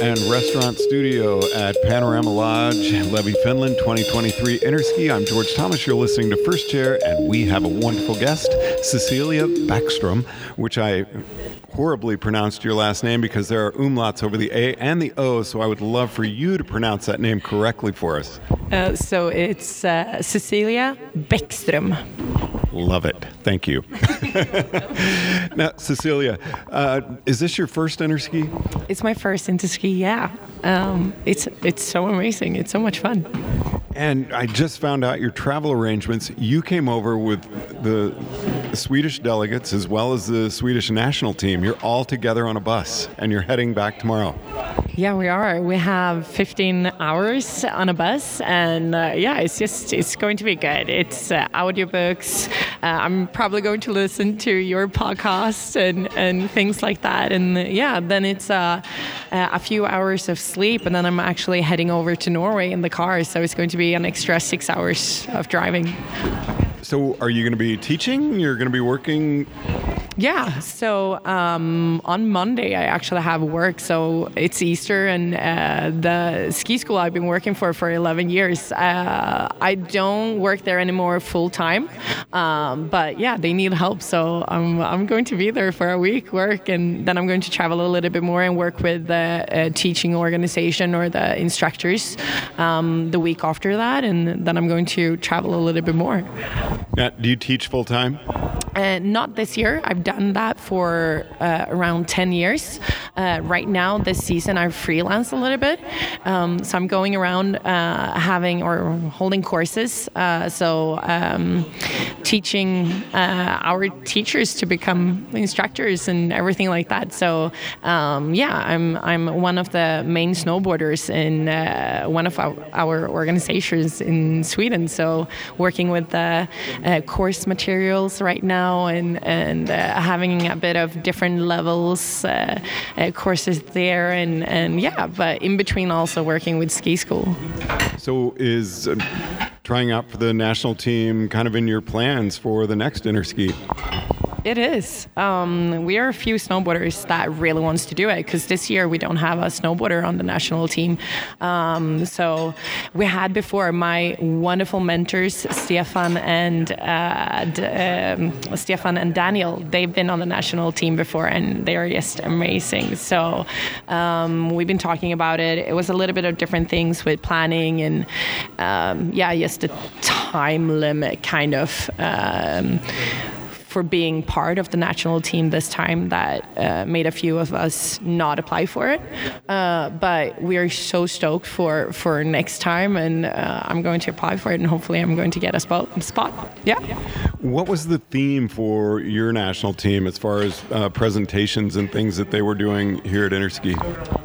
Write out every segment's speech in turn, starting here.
and restaurant studio at Panorama Lodge, Levi, Finland, 2023 Interski. I'm George Thomas. You're listening to First Chair, and we have a wonderful guest, Cecelia Backstrom, which I horribly pronounced your last name because there are umlauts over the A and the O, so I would love for you to pronounce that name correctly for us. Uh, so it's uh, Cecelia Bäckström. Love it. Thank you. now, Cecelia, uh, is this your first interski? It's my first interski. Yeah, um, it's it's so amazing. It's so much fun. And I just found out your travel arrangements. You came over with the Swedish delegates as well as the Swedish national team. You're all together on a bus and you're heading back tomorrow. Yeah, we are. We have 15 hours on a bus, and uh, yeah, it's just it's going to be good. It's uh, audiobooks. Uh, I'm probably going to listen to your podcast and and things like that, and uh, yeah, then it's uh, uh, a few hours of sleep, and then I'm actually heading over to Norway in the car, so it's going to be an extra six hours of driving. So, are you going to be teaching? You're going to be working yeah. So um, on Monday, I actually have work. So it's Easter, and uh, the ski school I've been working for for 11 years. Uh, I don't work there anymore full time, um, but yeah, they need help. So I'm I'm going to be there for a week, work, and then I'm going to travel a little bit more and work with the uh, teaching organization or the instructors um, the week after that, and then I'm going to travel a little bit more. Now, do you teach full time? Uh, not this year. I've done that for uh, around 10 years. Uh, right now, this season, I freelance a little bit. Um, so I'm going around uh, having or holding courses. Uh, so um, teaching uh, our teachers to become instructors and everything like that. So um, yeah, I'm, I'm one of the main snowboarders in one of our, our, organizations in Sweden. So working with the course materials right now now and and uh, having a bit of different levels uh, uh, courses there and and yeah, but in between also working with ski school. So is uh, trying out for the national team kind of in your plans for the next Interski? It is. Um, we are a few snowboarders that really wants to do it because this year we don't have a snowboarder on the national team. Um, so we had before my wonderful mentors Stefan and uh, D- um, Stefan and Daniel. They've been on the national team before and they are just amazing. So um, we've been talking about it. It was a little bit of different things with planning and um, yeah, just the time limit kind of um, for being part of the national team this time that uh, made a few of us not apply for it. Uh, but we are so stoked for, for next time, and uh, I'm going to apply for it, and hopefully, I'm going to get a spot. spot. Yeah. What was the theme for your national team as far as uh, presentations and things that they were doing here at Interski?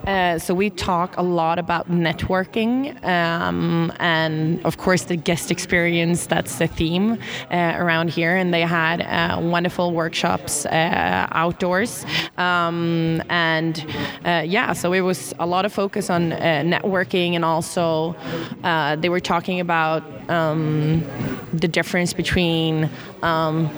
Uh, so we talk a lot about networking, um, and of course, the guest experience. That's the theme uh, around here, and they had wonderful workshops uh, outdoors. Um, and uh, yeah, so it was a lot of focus on uh, networking and also they were talking about um, the difference between um,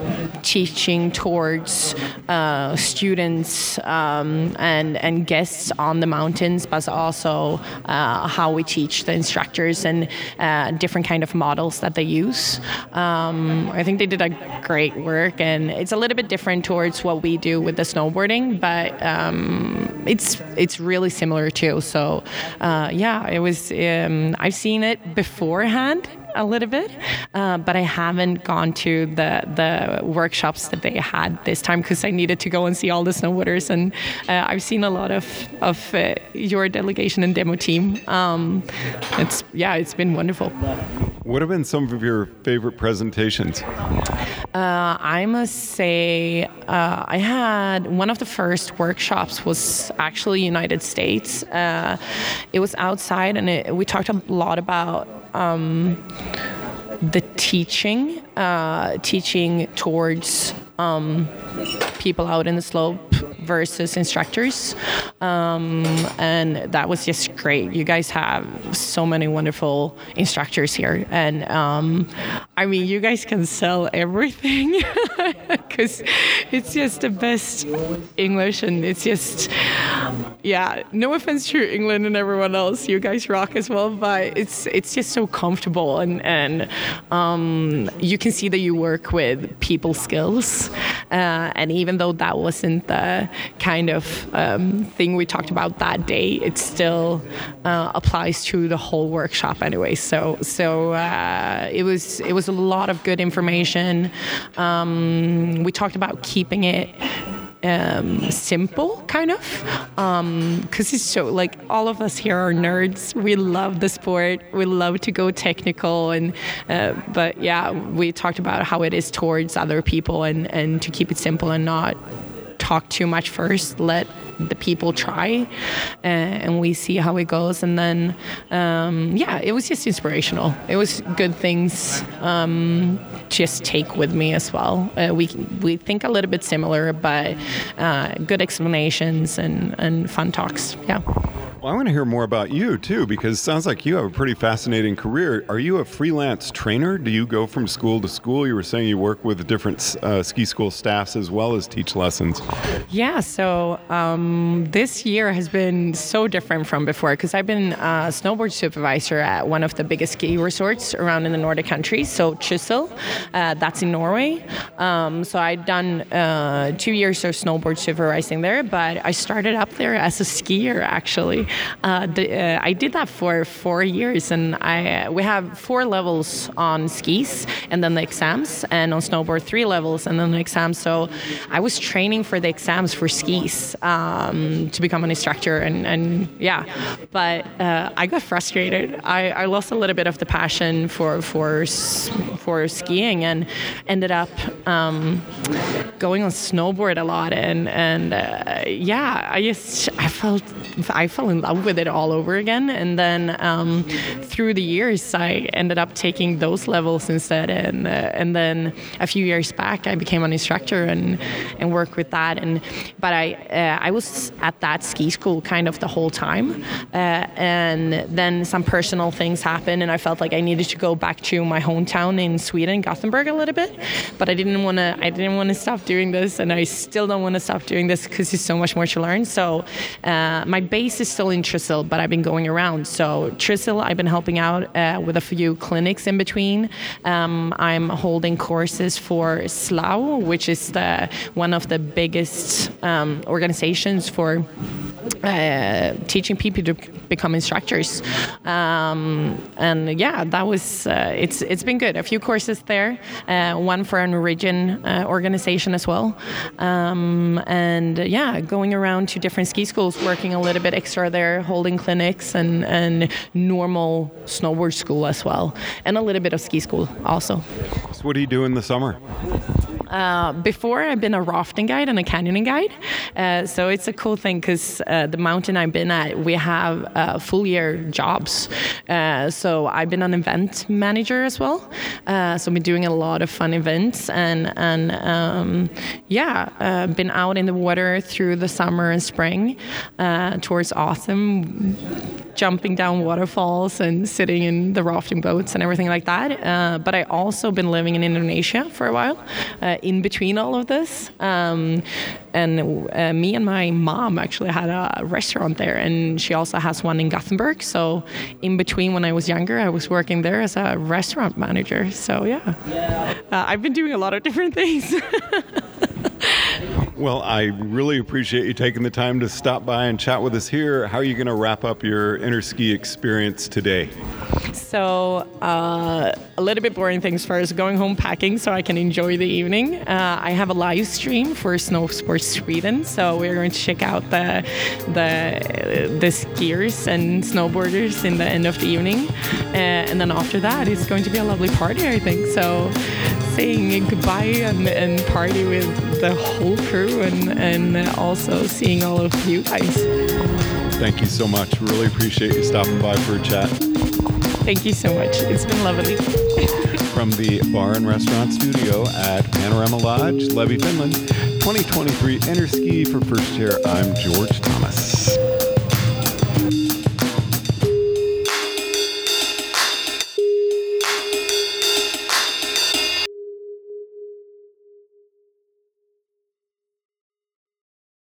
teaching towards uh, students um, and and guests on the mountains, but also uh, how we teach the instructors and uh, different kind of models that they use. Um, I think they did a great work, and it's a little bit different towards what we do with the snowboarding, but um, it's it's really similar too. So uh, yeah, it was. Um, I've seen it beforehand a little bit, uh, but I haven't gone to the the workshops that they had this time because I needed to go and see all the snowboarders, and uh, I've seen a lot of of uh, your delegation and demo team. Um, it's yeah, it's been wonderful. What have been some of your favorite presentations? Uh, I must say, uh, I had one of the first workshops was actually United States. Uh, it was outside, and it, we talked a lot about um, the teaching, uh, teaching towards um, people out in the slope versus instructors. Um, and that was just great. You guys have so many wonderful instructors here, and um, I mean, you guys can sell everything because it's just the best English, and it's just yeah. No offense to England and everyone else, you guys rock as well, but it's it's just so comfortable, and and um, you can see that you work with people skills, uh, and even though that wasn't the kind of um, thing we talked about that day, it still uh, applies to the whole workshop anyway. So so uh, it was it was a lot of good information. Um, we talked about keeping it um, simple, kind of, because um, it's so like all of us here are nerds. We love the sport. We love to go technical, and uh, but yeah, we talked about how it is towards other people, and and to keep it simple and not talk too much first. Let the people try, and we see how it goes. And then, um, yeah, it was just inspirational. It was good things. Um, just take with me as well. Uh, we we think a little bit similar, but uh, good explanations and and fun talks. Yeah. I want to hear more about you too, because it sounds like you have a pretty fascinating career. Are you a freelance trainer? Do you go from school to school? You were saying you work with different uh, ski school staffs as well as teach lessons. Yeah, so um, this year has been so different from before because I've been a snowboard supervisor at one of the biggest ski resorts around in the Nordic countries, so Trysil, uh, that's in Norway. Um, so I'd done uh, two years of snowboard supervising there, but I started up there as a skier actually. Uh, the, uh, I did that for four years, and I we have four levels on skis, and then the exams, and on snowboard three levels, and then the exams. So I was training for the exams for skis um, to become an instructor, and, and yeah, but uh, I got frustrated. I, I lost a little bit of the passion for for for skiing, and ended up um, going on snowboard a lot, and and uh, yeah, I just I felt I fell in love with it all over again. And then um, through the years, I ended up taking those levels instead. And uh, and then a few years back, I became an instructor and and worked with that. And but I uh, I was at that ski school kind of the whole time. Uh, and then some personal things happened, and I felt like I needed to go back to my hometown in Sweden, Gothenburg, a little bit. But I didn't want to. I didn't want to stop doing this, and I still don't want to stop doing this because there's so much more to learn. So uh, my base is still in Trysil, but I've been going around. So Trysil, I've been helping out uh, with a few clinics in between. Um, I'm holding courses for SLAO, which is the one of the biggest um, organizations for uh, teaching people to become instructors. Um, and yeah, that was uh, it's it's been good. A few courses there, uh, one for a Norwegian uh, organization as well, um, and yeah, going around to different ski schools, working a little bit extra there, holding clinics and and normal snowboard school as well, and a little bit of ski school also. So what do you do in the summer? Uh, before I've been a rafting guide and a canyoning guide, uh, so it's a cool thing because uh, the mountain I've been at, we have uh, full year jobs. Uh, so I've been an event manager as well. So I've been doing a lot of fun events and and um, yeah, been out in the water through the summer and spring towards autumn, jumping down waterfalls and sitting in the rafting boats and everything like that. but I also been living in Indonesia for a while in between all of this. Um, and uh, me and my mom actually had a restaurant there, and she also has one in Gothenburg. So, in between when I was younger, I was working there as a restaurant manager. So, yeah, uh, I've been doing a lot of different things. Well, I really appreciate you taking the time to stop by and chat with us here. How are you going to wrap up your Interski experience today? So, uh, a little bit boring things first going home packing so I can enjoy the evening. Uh, I have a live stream for Snow Sports Sweden, so we're going to check out the, the, the skiers and snowboarders in the end of the evening. Uh, and then after that, it's going to be a lovely party, I think. So, saying goodbye and, and party with the whole crew and, and also seeing all of you guys. Thank you so much. Really appreciate you stopping by for a chat. Thank you so much. It's been lovely. From the bar and restaurant studio at Panorama Lodge, Levi, Finland, 2023 Interski for First Chair. I'm George Thomas.